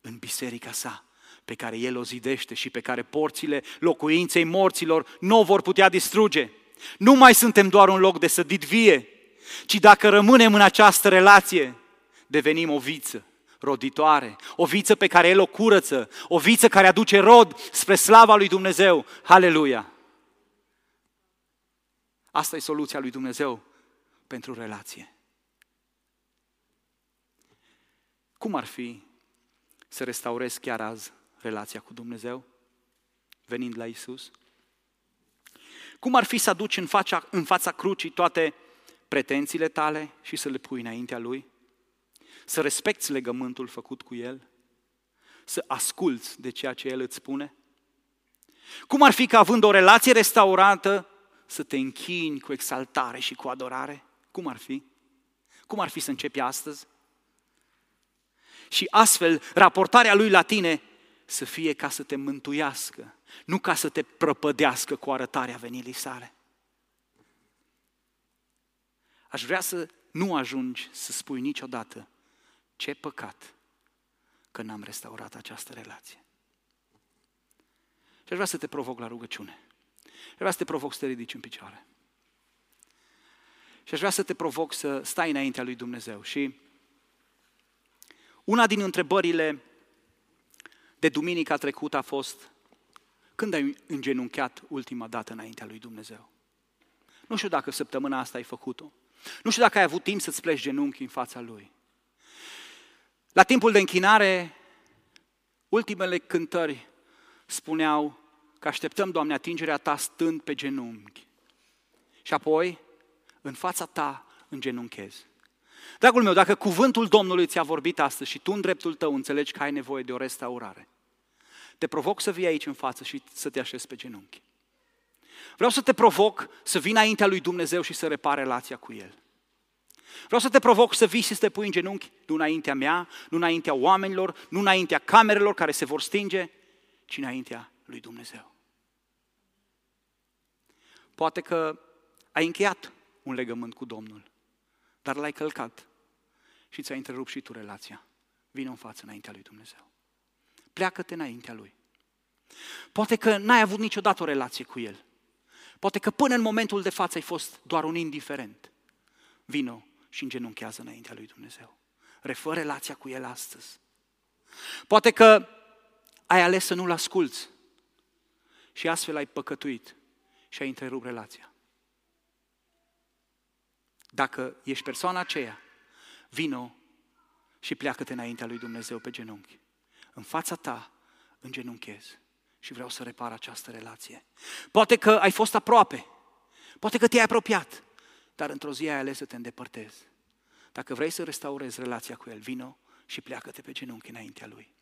în biserica sa, pe care El o zidește și pe care porțile locuinței morților nu o vor putea distruge. Nu mai suntem doar un loc de sădit vie, ci dacă rămânem în această relație, devenim o viță roditoare, o viță pe care El o curăță, o viță care aduce rod spre slava lui Dumnezeu. Haleluia! Asta e soluția lui Dumnezeu pentru relație. Cum ar fi să restaurezi chiar azi relația cu Dumnezeu, venind la Isus? Cum ar fi să aduci în fața, în fața crucii toate pretențiile tale și să le pui înaintea Lui? Să respecti legământul făcut cu El? Să asculți de ceea ce El îți spune? Cum ar fi că având o relație restaurată, să te închini cu exaltare și cu adorare? Cum ar fi? Cum ar fi să începi astăzi? Și astfel, raportarea Lui la tine să fie ca să te mântuiască, nu ca să te prăpădească cu arătarea venirii sale. Aș vrea să nu ajungi să spui niciodată ce păcat că n-am restaurat această relație. Și aș vrea să te provoc la rugăciune. Aș vrea să te provoc să te ridici în picioare. Și aș vrea să te provoc să stai înaintea lui Dumnezeu. Și una din întrebările de duminica trecută a fost când ai îngenunchiat ultima dată înaintea lui Dumnezeu? Nu știu dacă săptămâna asta ai făcut-o. Nu știu dacă ai avut timp să-ți pleci genunchi în fața Lui. La timpul de închinare, ultimele cântări spuneau că așteptăm, Doamne, atingerea Ta stând pe genunchi. Și apoi, în fața Ta, îngenunchez. Dragul meu, dacă cuvântul Domnului ți-a vorbit astăzi și tu în dreptul tău înțelegi că ai nevoie de o restaurare, te provoc să vii aici în față și să te așezi pe genunchi. Vreau să te provoc să vii înaintea lui Dumnezeu și să repare relația cu El. Vreau să te provoc să vii și să te pui în genunchi, nu înaintea mea, nu înaintea oamenilor, nu înaintea camerelor care se vor stinge, ci înaintea lui Dumnezeu. Poate că ai încheiat un legământ cu Domnul, dar l-ai călcat și ți-ai întrerupt și tu relația. Vino în față înaintea lui Dumnezeu. Pleacă-te înaintea lui. Poate că n-ai avut niciodată o relație cu el. Poate că până în momentul de față ai fost doar un indiferent. Vino și îngenunchează înaintea lui Dumnezeu. Refă relația cu el astăzi. Poate că ai ales să nu-l asculți și astfel ai păcătuit și ai întrerupt relația. Dacă ești persoana aceea, vino și pleacă-te înaintea lui Dumnezeu pe genunchi. În fața ta îngenunchez și vreau să repar această relație. Poate că ai fost aproape, poate că te-ai apropiat, dar într-o zi ai ales să te îndepărtezi. Dacă vrei să restaurezi relația cu El, vino și pleacă-te pe genunchi înaintea Lui.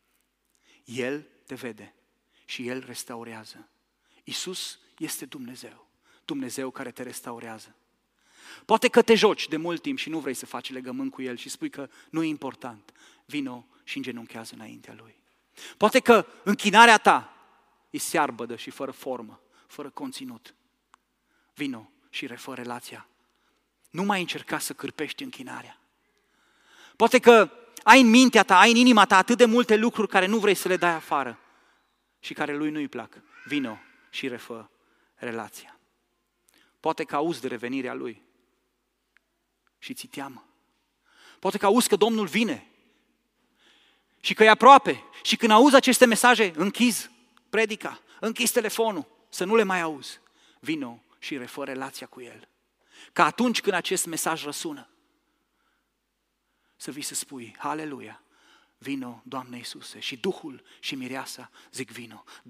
El te vede și El restaurează. Isus este Dumnezeu, Dumnezeu care te restaurează. Poate că te joci de mult timp și nu vrei să faci legământ cu El și spui că nu e important. Vino și îngenunchează înaintea Lui. Poate că închinarea ta e searbădă și fără formă, fără conținut. Vino și refă relația. Nu mai încerca să cârpești închinarea. Poate că ai în mintea ta, ai în inima ta atât de multe lucruri care nu vrei să le dai afară și care lui nu-i plac. Vino și refă relația. Poate că auzi de revenirea lui și ți teamă. Poate că auzi că Domnul vine și că e aproape și când auzi aceste mesaje, închizi predica, închizi telefonul, să nu le mai auzi. Vino și refă relația cu El. Ca atunci când acest mesaj răsună, să vii să spui, Haleluia, vino, Doamne Iisuse, și Duhul și Mireasa zic vino.